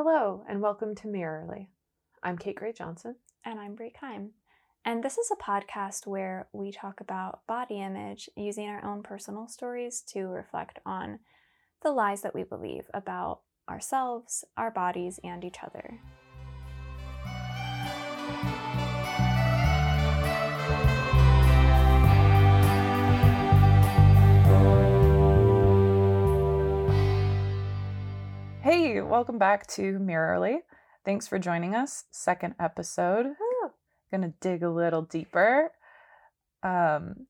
Hello, and welcome to Mirrorly. I'm Kate Gray Johnson. And I'm Brie Kime. And this is a podcast where we talk about body image using our own personal stories to reflect on the lies that we believe about ourselves, our bodies, and each other. Hey, welcome back to Mirrorly. Thanks for joining us. Second episode. Woo. Gonna dig a little deeper. Um,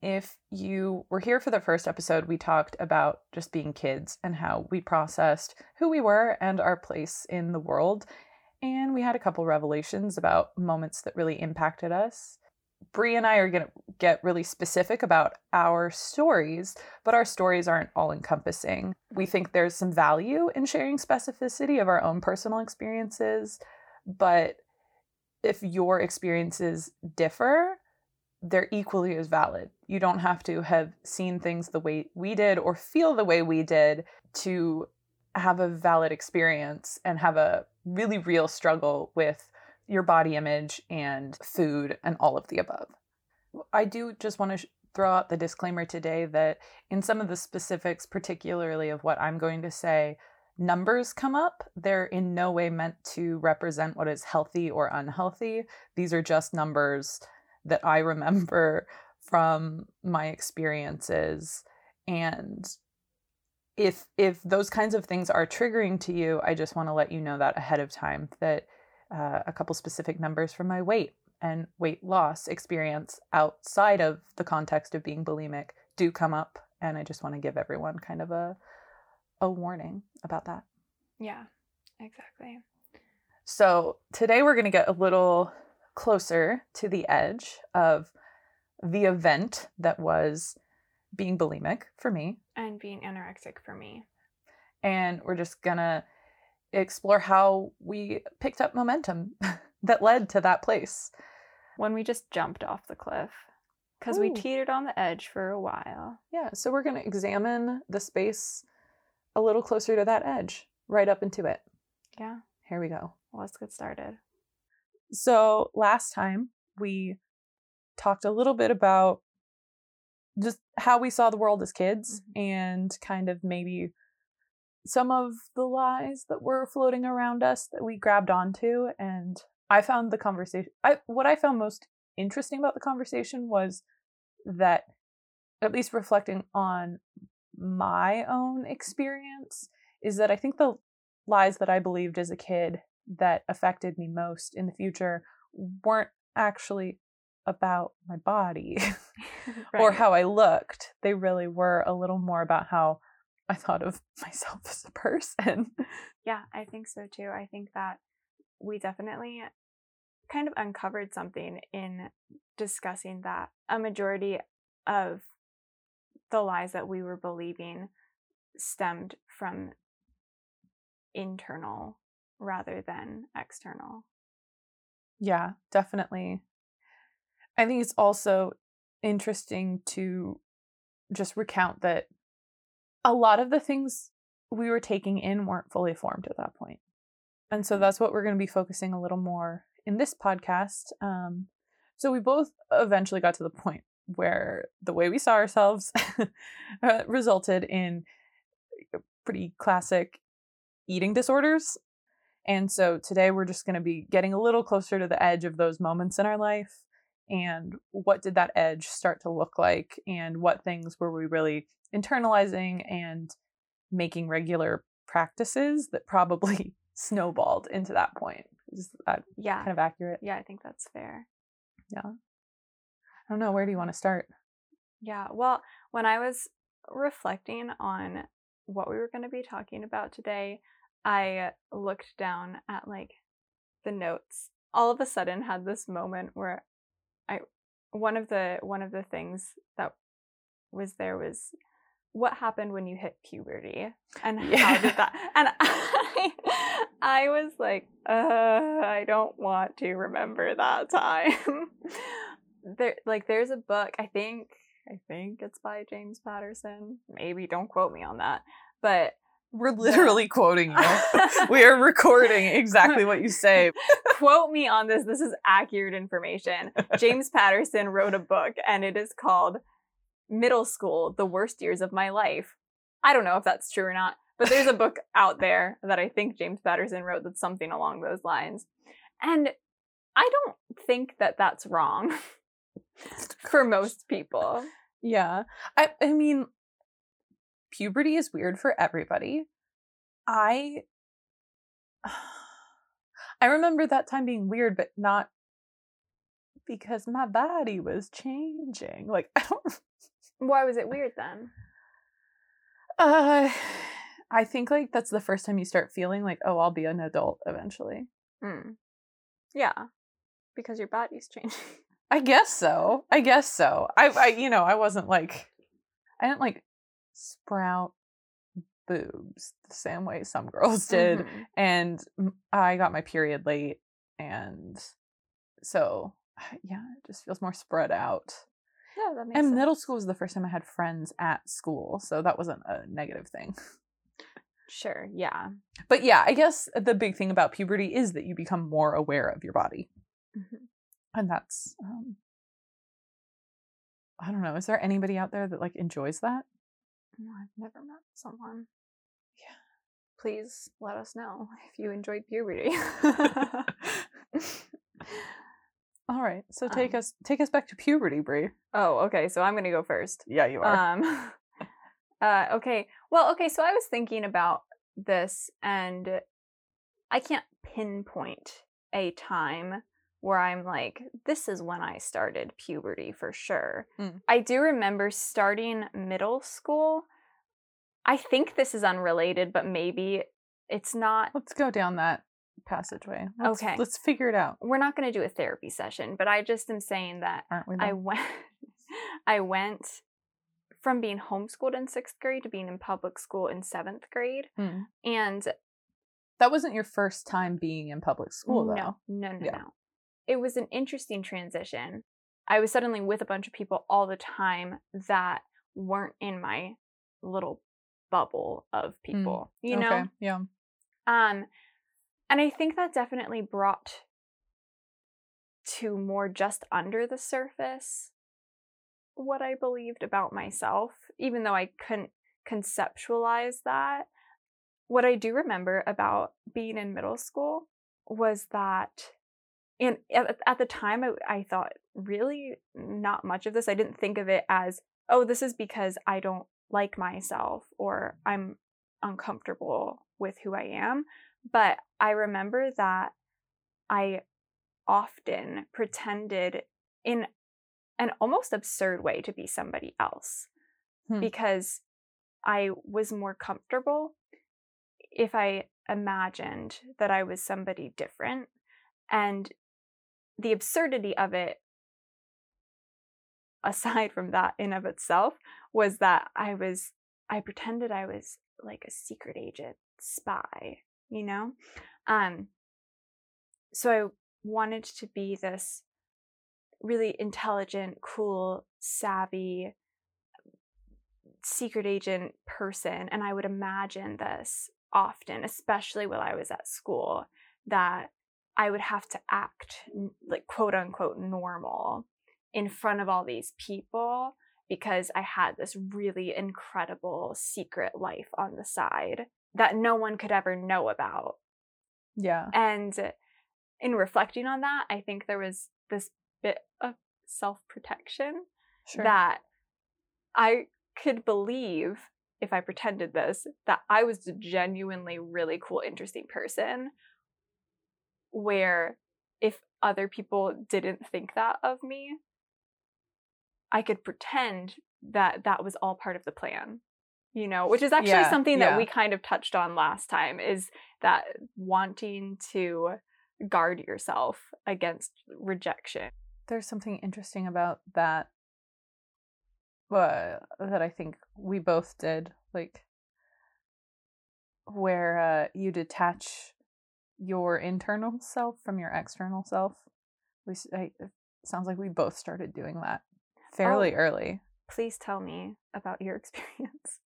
if you were here for the first episode, we talked about just being kids and how we processed who we were and our place in the world. And we had a couple revelations about moments that really impacted us. Brie and I are going to get really specific about our stories, but our stories aren't all encompassing. We think there's some value in sharing specificity of our own personal experiences, but if your experiences differ, they're equally as valid. You don't have to have seen things the way we did or feel the way we did to have a valid experience and have a really real struggle with your body image and food and all of the above. I do just want to sh- throw out the disclaimer today that in some of the specifics, particularly of what I'm going to say, numbers come up. They're in no way meant to represent what is healthy or unhealthy. These are just numbers that I remember from my experiences. And if if those kinds of things are triggering to you, I just want to let you know that ahead of time that uh, a couple specific numbers from my weight and weight loss experience outside of the context of being bulimic do come up and i just want to give everyone kind of a a warning about that Yeah, exactly. so today we're going to get a little closer to the edge of the event that was being bulimic for me And being anorexic for me. and we're just gonna explore how we picked up momentum that led to that place When we just jumped off the cliff. Because we teetered on the edge for a while. Yeah, so we're going to examine the space a little closer to that edge, right up into it. Yeah, Here we go. well, let's get started. So, last time we talked a little bit about just how we saw the world as kids mm-hmm. and kind of maybe some of the lies that were floating around us that we grabbed onto and I found the conversation I what I found most interesting about the conversation was that at least reflecting on my own experience is that I think the lies that I believed as a kid that affected me most in the future weren't actually about my body or how I looked. They really were a little more about how I thought of myself as a person. Yeah, I think so too. I think that we definitely kind of uncovered something in discussing that a majority of the lies that we were believing stemmed from internal rather than external. yeah, definitely. I think it's also interesting to just recount that a lot of the things we were taking in weren't fully formed at that point. And so that's what we're going to be focusing a little more in this podcast. Um, so we both eventually got to the point where the way we saw ourselves uh, resulted in pretty classic eating disorders. And so today we're just going to be getting a little closer to the edge of those moments in our life and what did that edge start to look like and what things were we really internalizing and making regular practices that probably snowballed into that point. Is that Yeah. kind of accurate? Yeah, I think that's fair. Yeah. I don't know. Where do you want to start? Yeah. Well, when I was reflecting on what we were going to be talking about today, I looked down at like the notes. All of a sudden had this moment where I one of the one of the things that was there was what happened when you hit puberty and how did that and I I was like, uh, I don't want to remember that time. there like there's a book, I think I think it's by James Patterson. Maybe don't quote me on that. But We're literally quoting you. we are recording exactly what you say. Quote me on this. This is accurate information. James Patterson wrote a book and it is called Middle School The Worst Years of My Life. I don't know if that's true or not, but there's a book out there that I think James Patterson wrote that's something along those lines. And I don't think that that's wrong for most people. Yeah. I I mean puberty is weird for everybody. I I remember that time being weird but not because my body was changing. Like I don't Why was it weird then? uh I think like that's the first time you start feeling like oh I'll be an adult eventually. Mm. Yeah. Because your body's changing. I guess so. I guess so. I, I, you know, I wasn't like, I didn't like sprout boobs the same way some girls did, Mhm. and i got my period late, and so yeah, it just feels more spread out. Yeah, that makes sense. And sense. middle school was the first time I had friends at school, so that wasn't a negative thing. Sure, yeah. But yeah, I guess the big thing about puberty is that you become more aware of your body. Mhm. and that's um i don't know is there anybody out there that like enjoys that No, I've never met someone. Yeah. Please let us know if you enjoyed puberty. all right so take Um, us take us back to puberty brie oh, okay. So I'm gonna go first. yeah you are Um, uh, okay. Well, okay. So I was thinking about this, and I can't pinpoint a time where I'm like, this is when I started puberty for sure. Mm. I do remember starting middle school. I think this is unrelated, but maybe it's not. let's go down that passageway let's, Okay. let's figure it out We're not going to do a therapy session, but I just am saying that aren't we I went I went from being homeschooled in 6th grade to being in public school in 7th grade Hmm. and that wasn't your first time being in public school though no no no Yeah. no it was an interesting transition. I was suddenly with a bunch of people all the time that weren't in my little bubble of people you know? okay yeah. Um, and I think that definitely brought to more just under the surface what I believed about myself, even though I couldn't conceptualize that. What I do remember about being in middle school was that, and at, at the time, I, I thought really not much of this. I didn't think of it as, oh, this is because I don't like myself or I'm uncomfortable with who I am. But I remember that I often pretended in an almost absurd way to be somebody else Hmm. because I was more comfortable if I imagined that I was somebody different. And the absurdity of it, aside from that in of itself, was that I was, I pretended I was like a secret agent spy, you know? Um, so I wanted to be this really intelligent, cool, savvy secret agent person. And I would imagine this often, especially while I was at school, that I would have to act like quote unquote normal in front of all these people because I had this really incredible secret life on the side that no one could ever know about. yeah And in reflecting on that, I think there was this bit of self protection sure that I could believe if I pretended this that I was a genuinely really cool, interesting person. Where if other people didn't think that of me, I could pretend that that was all part of the plan. You know, which is actually Yeah, something yeah. that we kind of touched on last time is that wanting to guard yourself against rejection. there's something interesting about that uh, that I think we both did, like where uh, you detach your internal self from your external self. We I, it sounds like we both started doing that fairly Oh. early. Please tell me about your experience.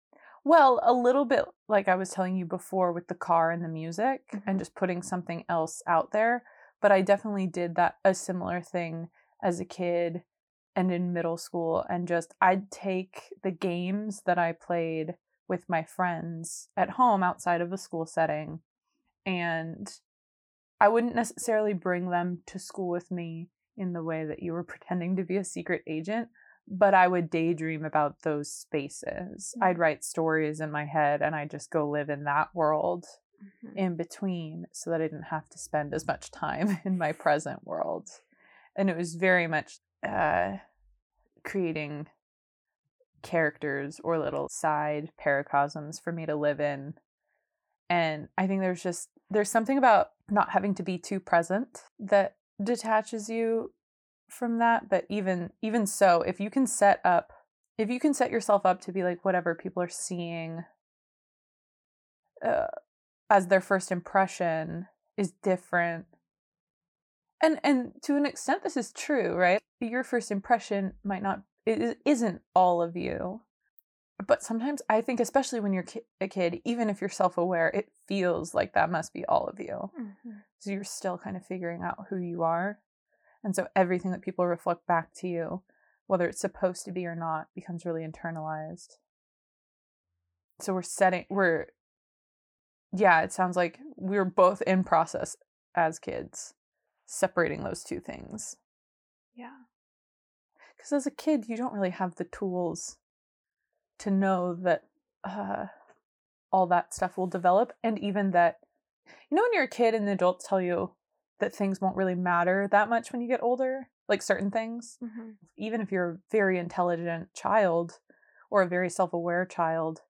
Well, a little bit like I was telling you before with the car and the music Mhm. and just putting something else out there. But I definitely did that a similar thing as a kid and in middle school. And just I'd take the games that I played with my friends at home outside of a school setting and I wouldn't necessarily bring them to school with me in the way that you were pretending to be a secret agent, but I would daydream about those spaces. Mm. I'd write stories in my head and I'd just go live in that world Mhm. in between so that I didn't have to spend as much time in my present world. And it was very much uh, creating characters or little side paracosms for me to live in. And I think there's just there's something about not having to be too present that detaches you from that, but even even so, if you can set up if you can set yourself up to be like whatever people are seeing uh, as their first impression is different. And and to an extent this is true right? Your first impression might not it isn't all of you but sometimes i think especially when you're ki- a kid even if you're self-aware it feels like that must be all of you Mhm. so you're still kind of figuring out who you are and so everything that people reflect back to you whether it's supposed to be or not becomes really internalized so we're setting we're yeah it sounds like we're both in process as kids separating those two things Yeah. because as a kid you don't really have the tools to know that uh, all that stuff will develop and even that you know when you're a kid and the adults tell you that things won't really matter that much when you get older like certain things Mhm. even if you're a very intelligent child or a very self-aware child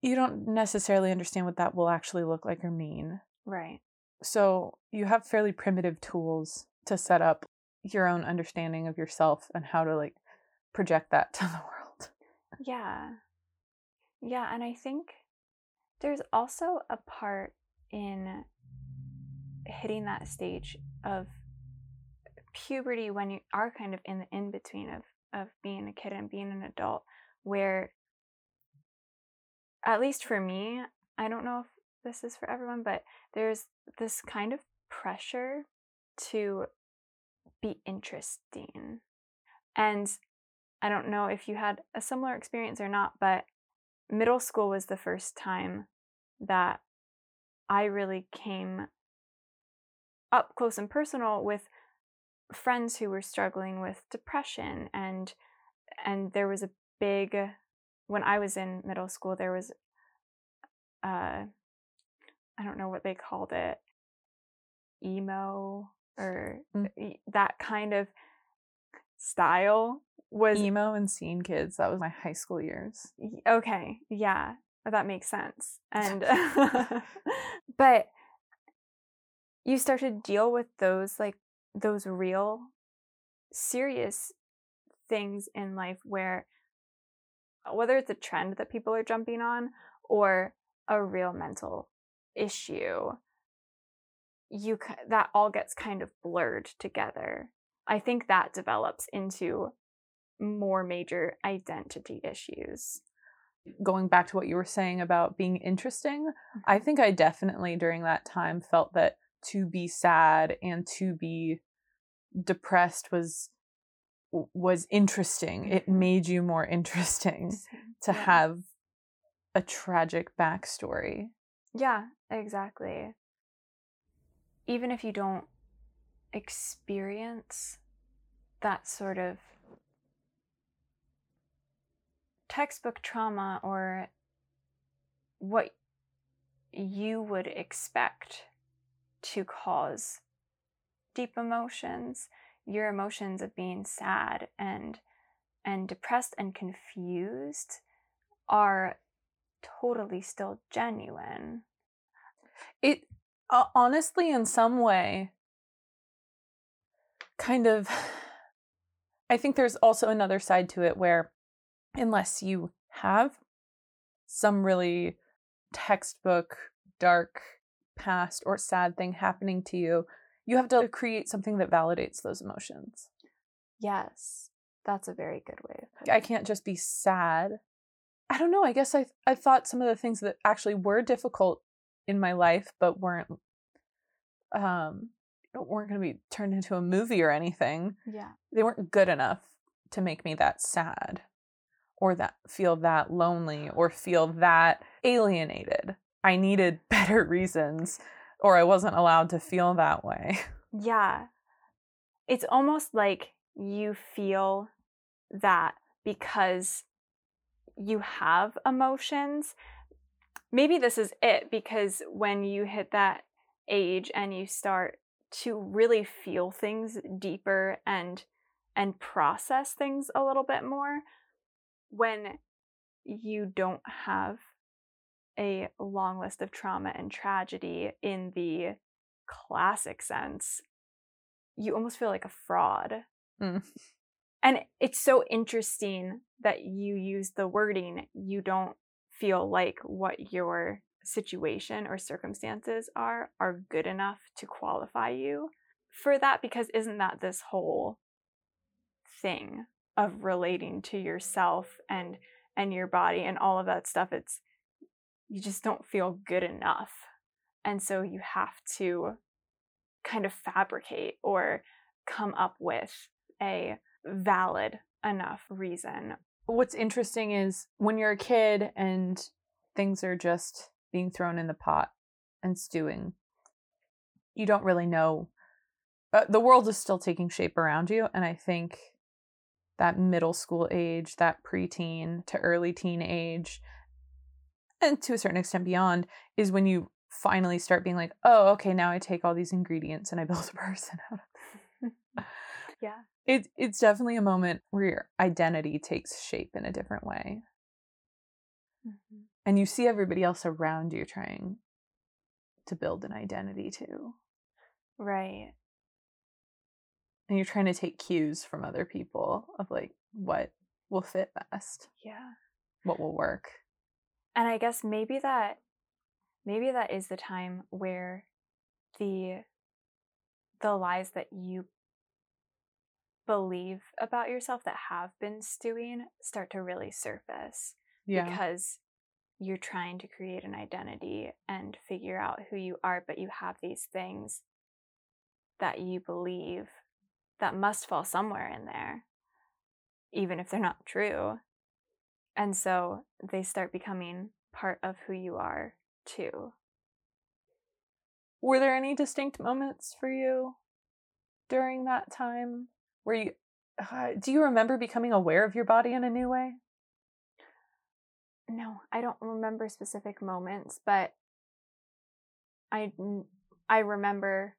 you don't necessarily understand what that will actually look like or mean Right. so you have fairly primitive tools to set up your own understanding of yourself and how to like project that to the world Yeah. Yeah, and I think there's also a part in hitting that stage of puberty when you are kind of in the in between of of being a kid and being an adult where at least for me, I don't know if this is for everyone, but there's this kind of pressure to be interesting. And I don't know if you had a similar experience or not, but middle school was the first time that I really came up close and personal with friends who were struggling with depression and and there was a big when I was in middle school there was uh I don't know what they called it emo or Mm. that kind of style was emo and scene kids that was my high school years Okay, yeah, that makes sense. And but you start to deal with those like those real serious things in life where uh, whether it's a trend that people are jumping on or a real mental issue you that all gets kind of blurred together. I think that develops into more major identity issues. going back to what you were saying about being interesting i think i definitely during that time felt that to be sad and to be depressed was was interesting it Mhm. made you more interesting to Yeah. have a tragic backstory Yeah, exactly. Even if you don't experience that sort of textbook trauma or what you would expect to cause deep emotions, your emotions of being sad and and depressed and confused are totally still genuine. it uh, honestly in some way kind of i think there's also another side to it where unless you have some really textbook dark past or sad thing happening to you you have to create something that validates those emotions Yes, that's a very good way i can't just be sad I don't know. I guess I I thought some of the things that actually were difficult in my life, but weren't um weren't going to be turned into a movie or anything. Yeah. They weren't good enough to make me that sad or that feel that lonely or feel that alienated. I needed better reasons or I wasn't allowed to feel that way. Yeah. It's almost like you feel that because you have emotions. Maybe this is it because when you hit that age and you start to really feel things deeper and and process things a little bit more when you don't have a long list of trauma and tragedy in the classic sense you almost feel like a fraud Mm. and it's so interesting that you use the wording you don't feel like what your situation or circumstances are are good enough to qualify you for that because isn't that this whole thing of relating to yourself and and your body and all of that stuff? It's you just don't feel good enough. And so you have to kind of fabricate or come up with a valid enough reason. What's interesting is when you're a kid and things are just being thrown in the pot and stewing, you don't really know. Uh, the world is still taking shape around you. And I think that middle school age, that preteen to early teen age, and to a certain extent beyond, is when you finally start being like, oh, okay, now I take all these ingredients and I build a person out of them. yeah It, it's definitely a moment where your identity takes shape in a different way. mm-hmm. And you see everybody else around you trying to build an identity too. right And you're trying to take cues from other people of like what will fit best, yeah what will work. and i guess maybe that maybe that is the time where the the lies that you believe about yourself that have been stewing start to really surface Yeah. because you're trying to create an identity and figure out who you are but you have these things that you believe that must fall somewhere in there even if they're not true and so they start becoming part of who you are too Were there any distinct moments for you during that time where you uh, do you remember becoming aware of your body in a new way? No i don't remember specific moments but i i remember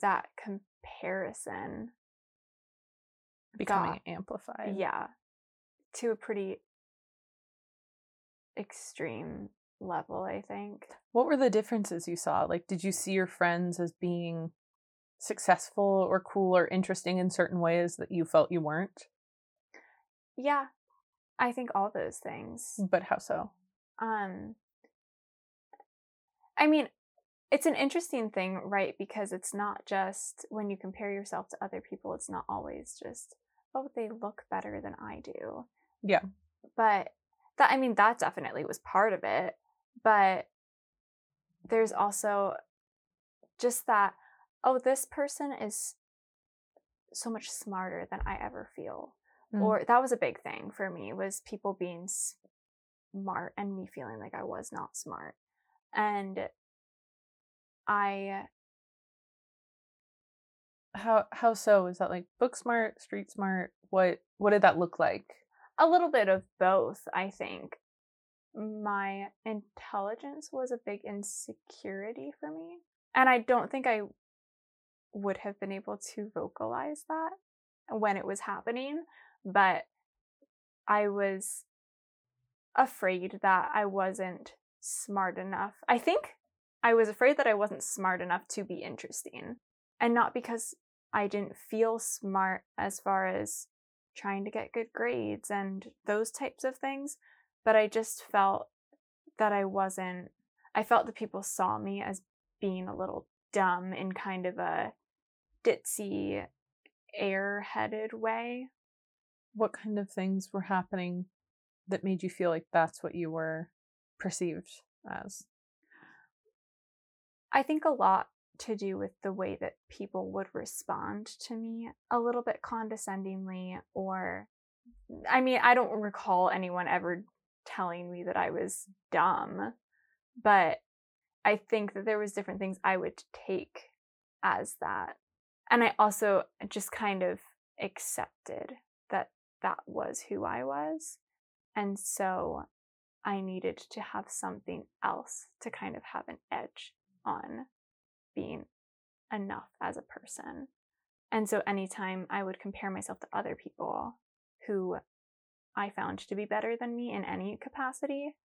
that comparison Becoming got- amplified. yeah to a pretty extreme level i think What were the differences you saw? Like, did you see your friends as being successful or cool or interesting in certain ways that you felt you weren't? yeah i think all those things But how so? um i mean it's an interesting thing right because it's not just when you compare yourself to other people it's not always just oh they look better than i do Yeah. but that i mean that definitely was part of it but there's also just that oh this person is so much smarter than i ever feel Mm. or that was a big thing for me was people being smart and me feeling like I was not smart. And I How how so? Is that like book smart, street smart? What what did that look like? a little bit of both, I think. My intelligence was a big insecurity for me, and I don't think I would have been able to vocalize that when it was happening, but I was afraid that I wasn't smart enough. I think I was afraid that I wasn't smart enough to be interesting. And not because I didn't feel smart as far as trying to get good grades and those types of things, but I just felt that I wasn't, I felt that people saw me as being a little dumb in kind of a ditzy, airheaded way. What kind of things were happening that made you feel like that's what you were perceived as? I think a lot to do with the way that people would respond to me a little bit condescendingly or I mean, I don't recall anyone ever telling me that I was dumb, but I think that there was different things I would take as that. And I also just kind of accepted that that was who I was. And so I needed to have something else to kind of have an edge on being enough as a person. And so anytime I would compare myself to other people who I found to be better than me in any capacity,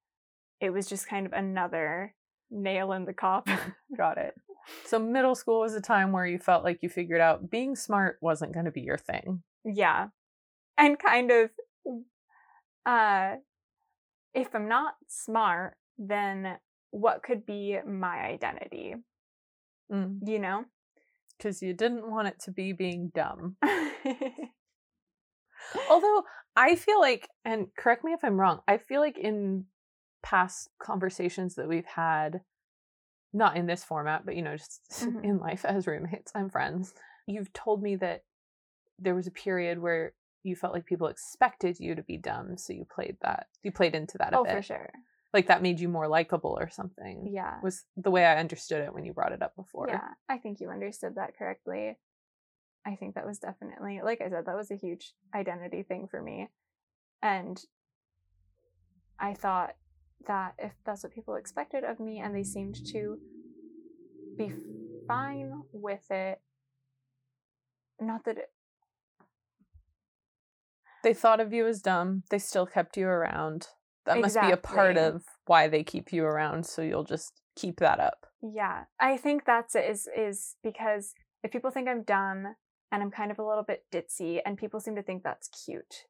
it was just kind of another nail in the coffin. Got it. So middle school was a time where you felt like you figured out being smart wasn't going to be your thing. Yeah. And kind of uh if I'm not smart, then what could be my identity? Mm. You know? Because you didn't want it to be being dumb. Although I feel like, and correct me if I'm wrong, I feel like in past conversations that we've had, not in this format, but you know, just Mhm. in life as roommates and friends, you've told me that there was a period where you felt like people expected you to be dumb, so you played that. You played into that a oh, bit. for sure. Like that made you more likable or something. Yeah. Was the way I understood it when you brought it up before. Yeah, I think you understood that correctly. I think that was definitely, like I said, that was a huge identity thing for me. And I thought that if that's what people expected of me and they seemed to be fine with it, not that it, They thought of you as dumb. They still kept you around. That must be a part of why they keep you around, so you'll just keep that up. yeah, I think that's it is is because if people think I'm dumb and I'm kind of a little bit ditzy and people seem to think that's cute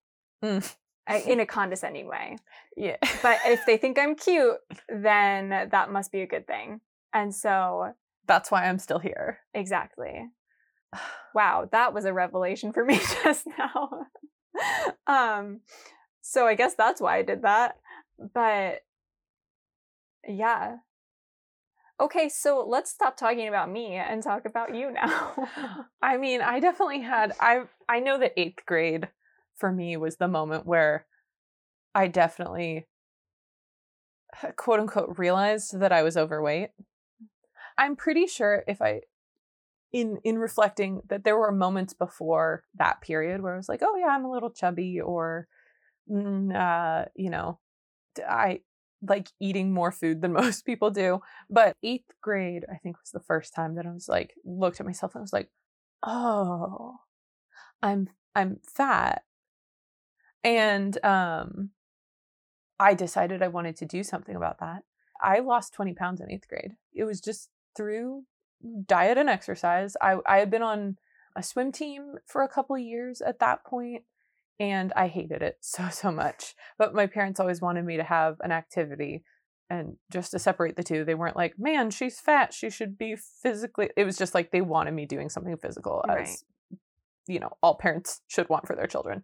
Mm. I, in a condescending way. Yeah. but if they think I'm cute, then that must be a good thing. And so, That's why I'm still here. exactly. Wow, that was a revelation for me just now. um, so I guess that's why I did that. But yeah. Okay, so let's stop talking about me and talk about you now. I mean, I definitely had I I know that 8th grade for me was the moment where I definitely quote unquote realized that I was overweight. I'm pretty sure if I in in reflecting that there were moments before that period where I was like, "Oh yeah, I'm a little chubby," or mm, uh, you know, I like eating more food than most people do. But eighth grade, I think, was the first time that I was like, looked at myself and was like, "Oh, I'm I'm fat," and um, I decided I wanted to do something about that. I lost 20 pounds in eighth grade. It was just through diet and exercise. I, I had been on a swim team for a couple of years at that point, and I hated it so, so much. But my parents always wanted me to have an activity. And just to separate the two, they weren't like, man, she's fat. She should be physically. It was just like they wanted me doing something physical, as, Right. you know, all parents should want for their children.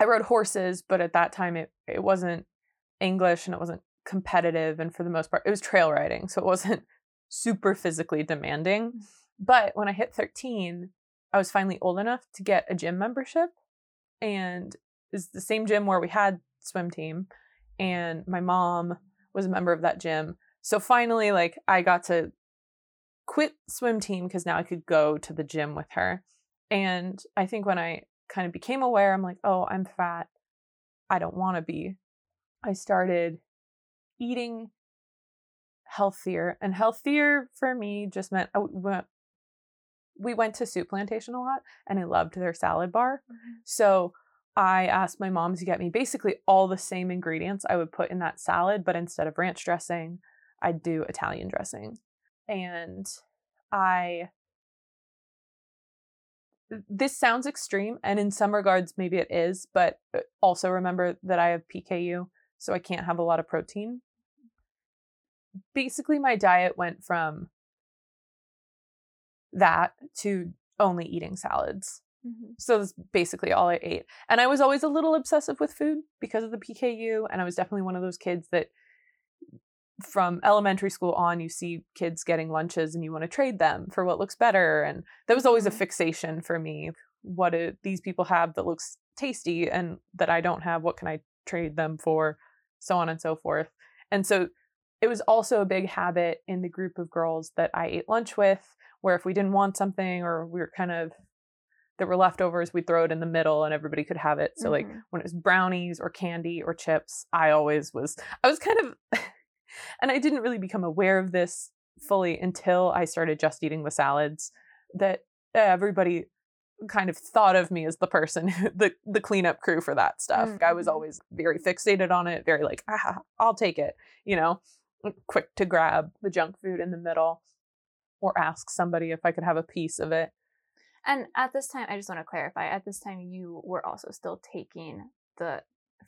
I rode horses, but at that time it, it wasn't English and it wasn't competitive. And for the most part, it was trail riding. So it wasn't super physically demanding. But when I hit 13, I was finally old enough to get a gym membership. And it's the same gym where we had swim team. And my mom was a member of that gym. So finally, like, I got to quit swim team because now I could go to the gym with her. And I think when I kind of became aware, I'm like, oh, I'm fat. I don't want to be. I started eating healthier. And healthier for me just meant I went, we went to Soup Plantation a lot and I loved their salad bar. So I asked my mom to get me basically all the same ingredients I would put in that salad, but instead of ranch dressing, I'd do Italian dressing. And I this sounds extreme and in some regards maybe it is, but uh, also remember that I have PKU, so I can't have a lot of protein. Basically my diet went from that to only eating salads Mhm. So that's basically all I ate. And I was always a little obsessive with food because of the PKU. And I was definitely one of those kids that from elementary school on, you see kids getting lunches and you want to trade them for what looks better. And that was always a Mhm. fixation for me. What do these people have that looks tasty and that I don't have? What can I trade them for? So on and so forth. And so it was also a big habit in the group of girls that I ate lunch with, where if we didn't want something or we were kind of there were leftovers, we'd throw it in the middle and everybody could have it. So like Mhm. when it was brownies or candy or chips, I always was I was kind of and I didn't really become aware of this fully until I started just eating the salads that everybody kind of thought of me as the person who- the the cleanup crew for that stuff. I was Mhm. always very fixated on it, very like, ah, I'll take it, you know, quick to grab the junk food in the middle or ask somebody if I could have a piece of it. And at this time, I just want to clarify. At this time, you were also still taking the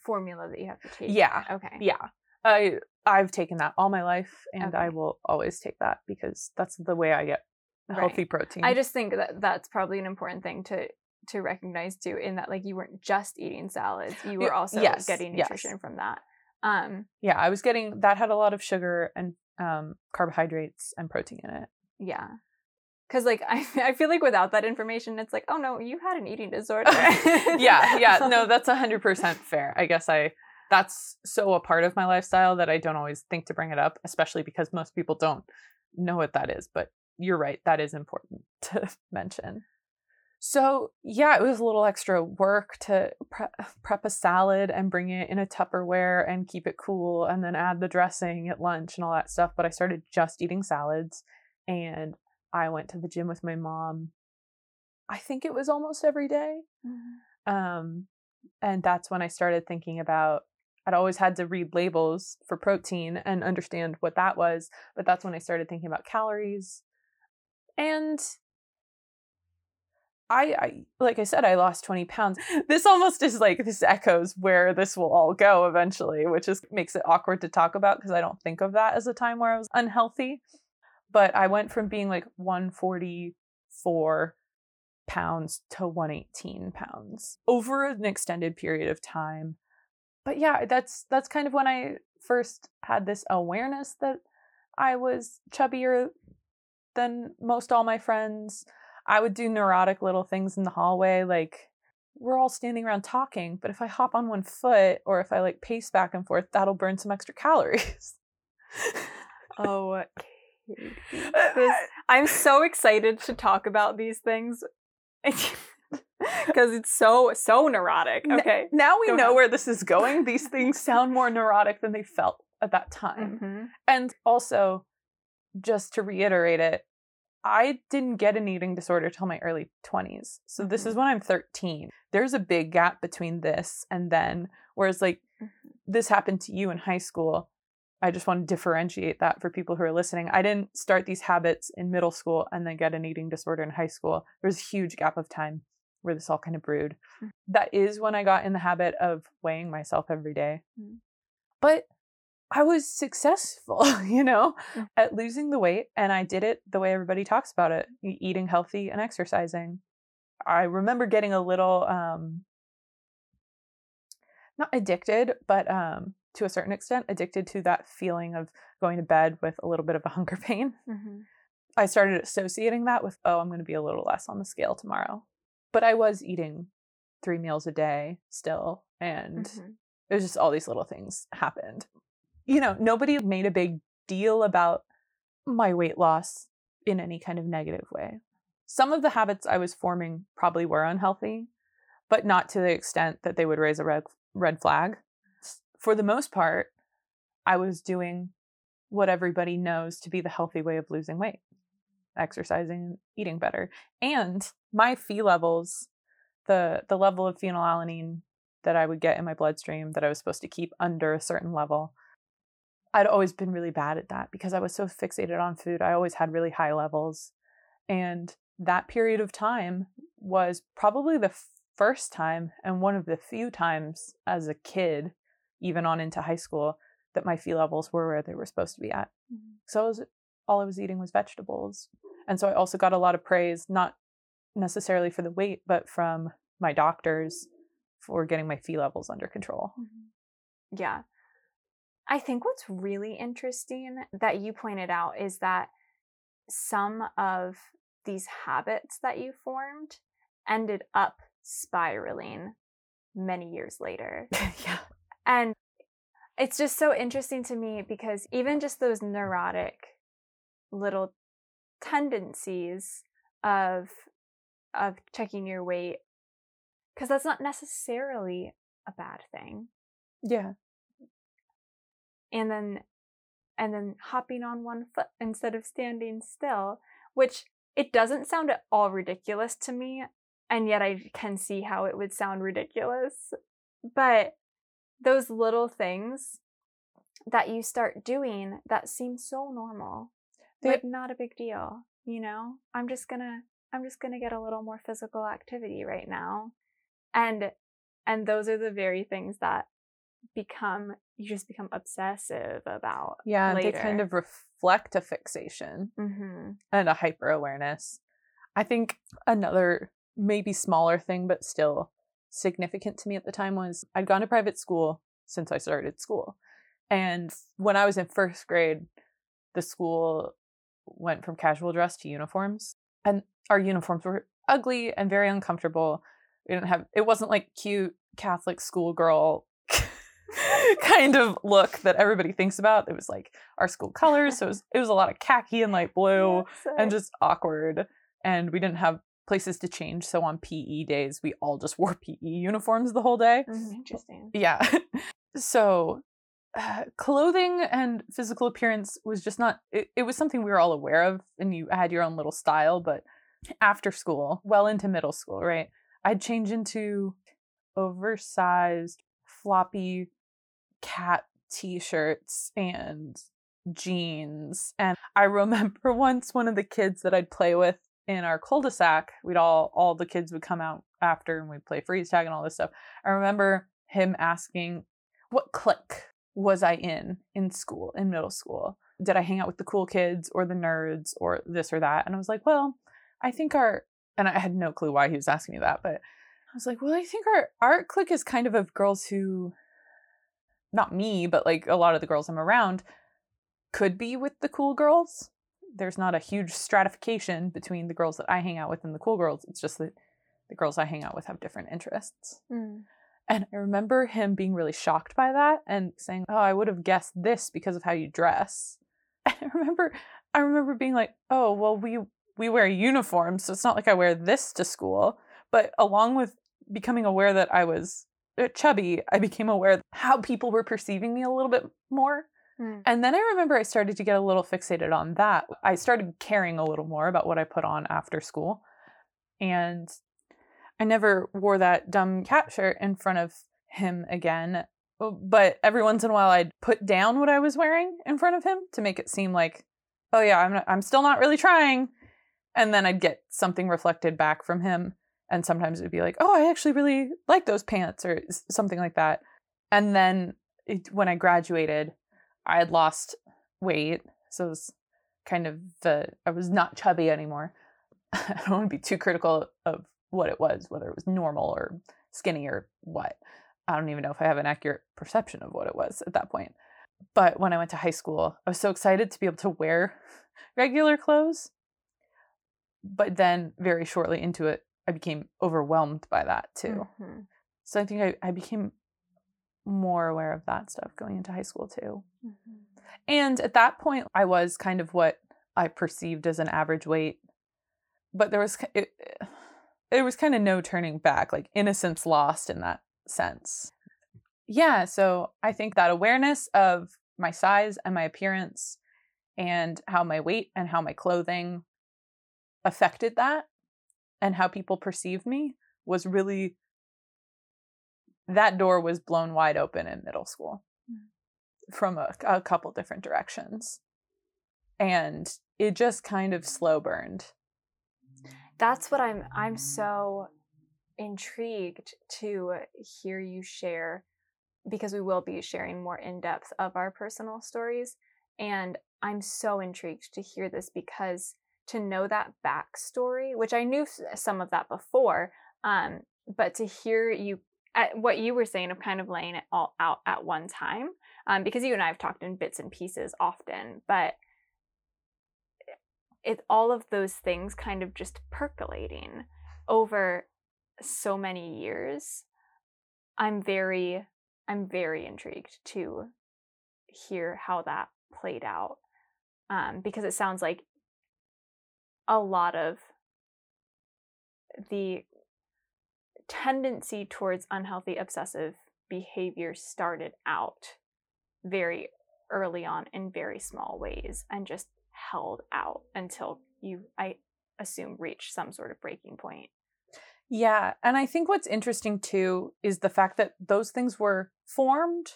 formula that you have to take. Yeah. Okay. Yeah. I I've taken that all my life and I will always take that because that's the way I get healthy Right. protein. I just think that that's probably an important thing to to recognize too, in that like you weren't just eating salads, you were also yes, getting yes. nutrition from that. Um, yeah, I was getting that had a lot of sugar and um carbohydrates and protein in it. yeah. Cause like I, I feel like without that information, it's like, oh no, you had an eating disorder. yeah, yeah. No, that's a hundred percent fair. I guess I that's so a part of my lifestyle that I don't always think to bring it up, especially because most people don't know what that is. But you're right, that is important to mention. So yeah, it was a little extra work to pre- prep a salad and bring it in a Tupperware and keep it cool, and then add the dressing at lunch and all that stuff. But I started just eating salads, and I went to the gym with my mom. I think it was almost every day Mhm. um, and that's when I started thinking about. I'd always had to read labels for protein and understand what that was, but that's when I started thinking about calories. And I, I like I said, I lost 20 pounds. This almost is like this echoes where this will all go eventually, which is makes it awkward to talk about because I don't think of that as a time where I was unhealthy. But I went from being like 144 pounds to 118 pounds over an extended period of time. But yeah, that's that's kind of when I first had this awareness that I was chubbier than most all my friends. I would do neurotic little things in the hallway like we're all standing around talking, but if I hop on one foot or if I like pace back and forth, that'll burn some extra calories. Oh. This, I'm so excited to talk about these things because it's so so neurotic. Okay. now we Go know ahead. where this is going. These things sound more neurotic than they felt at that time. Mhm. And also, just to reiterate it, I didn't get an eating disorder till my early 20s. So this is when I'm 13. There's a big gap between this and then, whereas like Mhm. this happened to you in high school. I just want to differentiate that for people who are listening. I didn't start these habits in middle school and then get an eating disorder in high school. There's a huge gap of time where this all kind of brewed. Mhm. That is when I got in the habit of weighing myself every day. Mhm. But I was successful, you know, Mm. at losing the weight. And I did it the way everybody talks about it eating healthy and exercising. I remember getting a little, um, not addicted, but um, to a certain extent, addicted to that feeling of going to bed with a little bit of a hunger pain. Mhm. I started associating that with, oh, I'm going to be a little less on the scale tomorrow. But I was eating three meals a day still. And Mhm. it was just all these little things happened. You know, nobody made a big deal about my weight loss in any kind of negative way. Some of the habits I was forming probably were unhealthy, but not to the extent that they would raise a red, red flag. For the most part, I was doing what everybody knows to be the healthy way of losing weight exercising, eating better. And my phe levels, the the level of phenylalanine that I would get in my bloodstream that I was supposed to keep under a certain level. I'd always been really bad at that because I was so fixated on food. I always had really high levels. And that period of time was probably the first time and one of the few times as a kid, even on into high school, that my phe levels were where they were supposed to be at. Mhm. So I was, all I was eating was vegetables. And so I also got a lot of praise, not necessarily for the weight, but from my doctors for getting my phe levels under control. Mm-hmm. Yeah. I think what's really interesting that you pointed out is that some of these habits that you formed ended up spiraling many years later. yeah. And it's just so interesting to me because even just those neurotic little tendencies of of checking your weight because that's not necessarily a bad thing. Yeah. And then and then hopping on one foot instead of standing still, which it doesn't sound at all ridiculous to me, and yet I can see how it would sound ridiculous. But those little things that you start doing that seem so normal, like not a big deal, you know? I'm just gonna I'm just going to get a little more physical activity right now. And and those are the very things that become you just become obsessive about. Yeah, later. they kind of reflect a fixation mm-hmm. and a hyper awareness. I think another maybe smaller thing, but still significant to me at the time was I'd gone to private school since I started school. And when I was in first grade, the school went from casual dress to uniforms. And our uniforms were ugly and very uncomfortable. We didn't have it wasn't like cute Catholic schoolgirl kind of look that everybody thinks about. It was like our school colors, so it was, it was a lot of khaki and light blue and just awkward. And we didn't have places to change, so on PE days we all just wore PE uniforms the whole day. Mm-hmm. Interesting. Yeah. so uh, clothing and physical appearance was just not it, it was something we were all aware of and you had your own little style but after school, well into middle school, right? I'd change into oversized, floppy cat t shirts and jeans. And I remember once one of the kids that I'd play with in our cul-de-sac, we'd all all the kids would come out after and we'd play freeze tag and all this stuff. I remember him asking, What clique was I in in school, in middle school? Did I hang out with the cool kids or the nerds or this or that? And I was like, Well, I think our and I had no clue why he was asking me that, but I was like, well, I think our art clique is kind of of girls who not me, but like a lot of the girls I'm around could be with the cool girls. There's not a huge stratification between the girls that I hang out with and the cool girls. It's just that the girls I hang out with have different interests. Mm. And I remember him being really shocked by that and saying, "Oh, I would have guessed this because of how you dress." And I remember I remember being like, "Oh, well we we wear uniforms, so it's not like I wear this to school. But along with becoming aware that I was uh, chubby, I became aware how people were perceiving me a little bit more. Mm. And then I remember I started to get a little fixated on that. I started caring a little more about what I put on after school. And I never wore that dumb cat shirt in front of him again. Uh, but every once in a while, I'd put down what I was wearing in front of him to make it seem like, oh yeah, I'm not, I'm still not really trying and then I'd get something reflected back from him. And sometimes it'd be like, oh, I actually really like those pants or something like that. And then it, when I graduated, I had lost weight. So it was kind of the, I was not chubby anymore. I don't want to be too critical of what it was, whether it was normal or skinny or what. I don't even know if I have an accurate perception of what it was at that point. But when I went to high school, I was so excited to be able to wear regular clothes but then very shortly into it, I became overwhelmed by that too. Mm-hmm. So I think I, I became more aware of that stuff going into high school too. Mm-hmm. And at that point, I was kind of what I perceived as an average weight, but there was it, it was kind of no turning back, like innocence lost in that sense. Yeah, so I think that awareness of my size and my appearance and how my weight and how my clothing affected that and how people perceived me was really that door was blown wide open in middle school mm. from a, a couple different directions. And it just kind of slow burned. That's what i'm i'm so intrigued to hear you share because we will be sharing more in depth of our personal stories. And i'm so intrigued to hear this because to know that backstory, which I knew some of that before, um, but to hear you at what you were saying of kind of laying it all out at one time, um, because you and I have talked in bits and pieces often, but it's all of those things kind of just percolating over so many years. I'm very, I'm very intrigued to hear how that played out um, because it sounds like a lot of the tendency towards unhealthy obsessive behavior started out very early on in very small ways and just held out until you i assume reach some sort of breaking point. Yeah and i think what's interesting too is the fact that those things were formed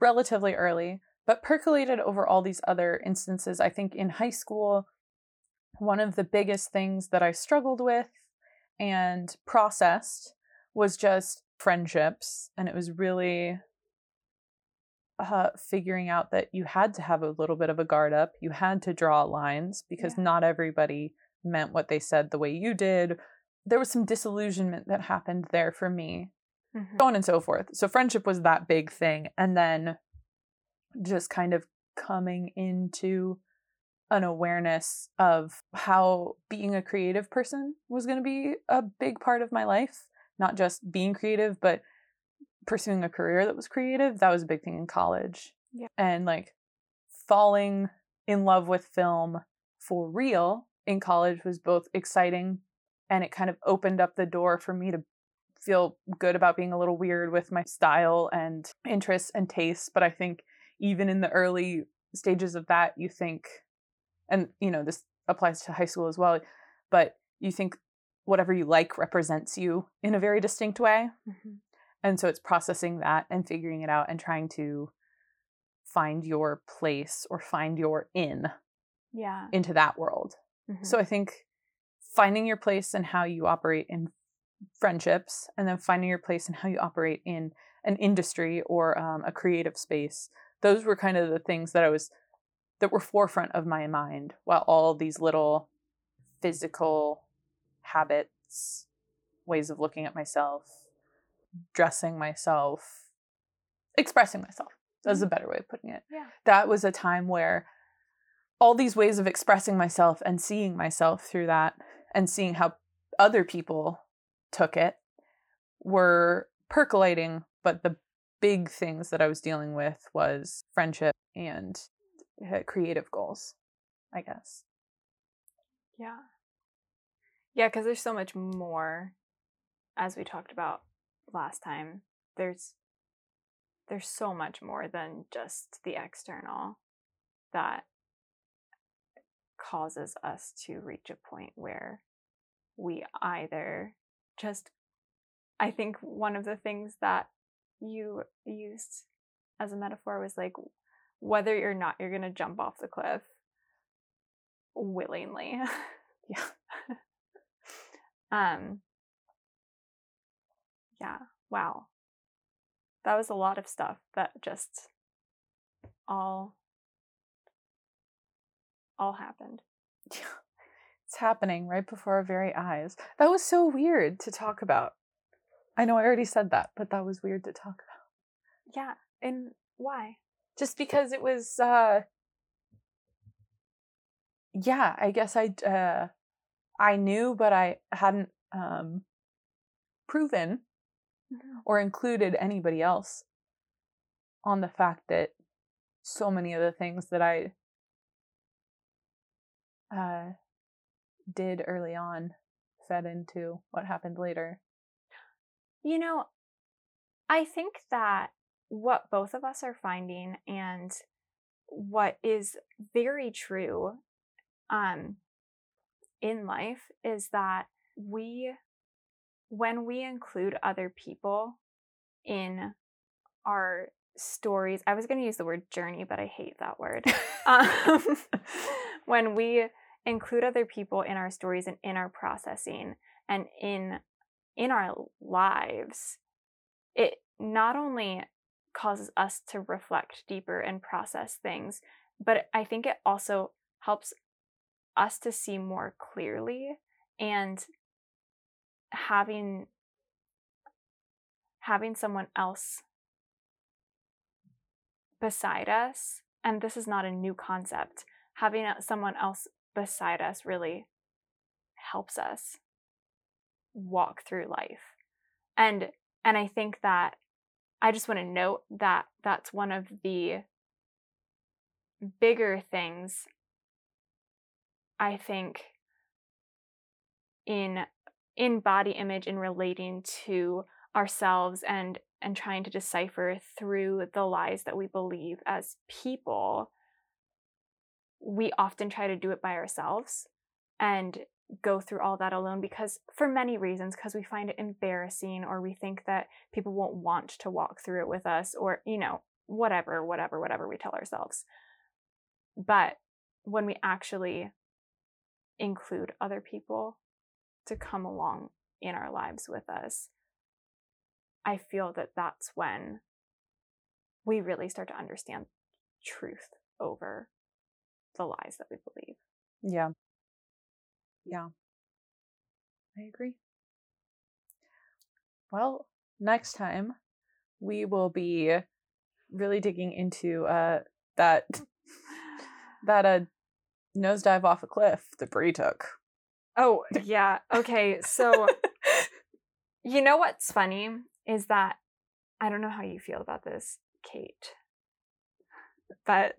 relatively early but percolated over all these other instances. I think in high school one of the biggest things that I struggled with and processed was just friendships. And it was really uh, figuring out that you had to have a little bit of a guard up. You had to draw lines because yeah. not everybody meant what they said the way you did. There was some disillusionment that happened there for me, mm-hmm. so on and so forth. So, friendship was that big thing. And then just kind of coming into an awareness of how being a creative person was going to be a big part of my life. Not just being creative, but pursuing a career that was creative. That was a big thing in college. Yeah. And like falling in love with film for real in college was both exciting and it kind of opened up the door for me to feel good about being a little weird with my style and interests and tastes. But I think even in the early stages of that, you think and you know this applies to high school as well but you think whatever you like represents you in a very distinct way mm-hmm. and so it's processing that and figuring it out and trying to find your place or find your in yeah into that world mm-hmm. so i think finding your place and how you operate in friendships and then finding your place and how you operate in an industry or um, a creative space those were kind of the things that i was that were forefront of my mind while all these little physical habits, ways of looking at myself, dressing myself, expressing myself. That's a mm-hmm. better way of putting it. Yeah. That was a time where all these ways of expressing myself and seeing myself through that and seeing how other people took it were percolating, but the big things that I was dealing with was friendship and creative goals, I guess. Yeah. Yeah, because there's so much more, as we talked about last time. There's there's so much more than just the external that causes us to reach a point where we either just I think one of the things that you used as a metaphor was like whether or not you're going to jump off the cliff willingly. yeah. um yeah, wow. That was a lot of stuff that just all all happened. Yeah. It's happening right before our very eyes. That was so weird to talk about. I know I already said that, but that was weird to talk about. Yeah. And why? Just because it was uh yeah i guess i uh i knew but i hadn't um proven mm-hmm. or included anybody else on the fact that so many of the things that i uh did early on fed into what happened later you know i think that what both of us are finding and what is very true um, in life is that we, when we include other people in our stories, I was going to use the word journey, but I hate that word. um, when we include other people in our stories and in our processing and in in our lives, it not only causes us to reflect deeper and process things. But I think it also helps us to see more clearly and having having someone else beside us and this is not a new concept having uh, someone else beside us really helps us walk through life and and i think that i just want to note that that's one of the bigger things i think in in body image in relating to ourselves and and trying to decipher through the lies that we believe as people we often try to do it by ourselves and go through all that alone because for many reasons because we find it embarrassing or we think that people won't want to walk through it with us or you know whatever whatever whatever we tell ourselves but when we actually include other people to come along in our lives with us i feel that that's when we really start to understand truth over the lies that we believe Yeah. Yeah. I agree. Well, next time we will be really digging into uh that that uh nosedive off a cliff that Brie took. Oh, yeah. Okay. So, you know what's funny is that I don't know how you feel about this, Kate, but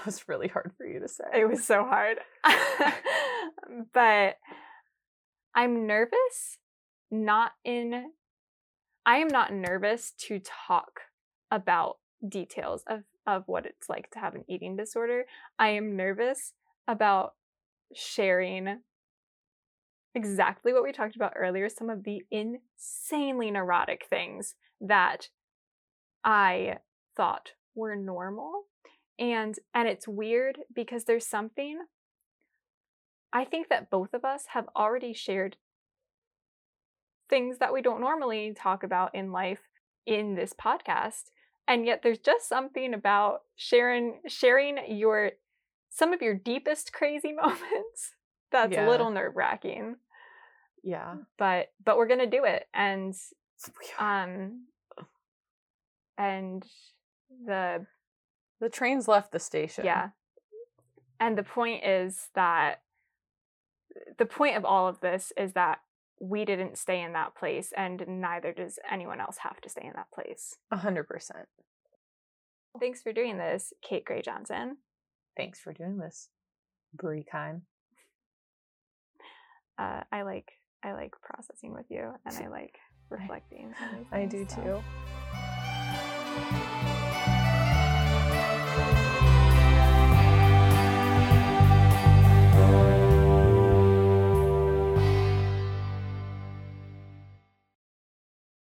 That was really hard for you to say. it was so hard. but I'm nervous, not in, I am not nervous to talk about details of, of what it's like to have an eating disorder. I am nervous about sharing exactly what we talked about earlier some of the insanely neurotic things that I thought were normal. And and it's weird because there's something I think that both of us have already shared things that we don't normally talk about in life in this podcast. And yet there's just something about sharing sharing your some of your deepest crazy moments that's Yeah. a little nerve-wracking. Yeah. But but we're going to do it and um and the The train's left the station. Yeah. And the point is that the point of all of this is that we didn't stay in that place and neither does anyone else have to stay in that place. A hundred percent. Thanks for doing this, Kate Gray Johnson. Thanks for doing this, Brie Kine. Uh, I like I like processing with you and I like reflecting. on these I do so. too.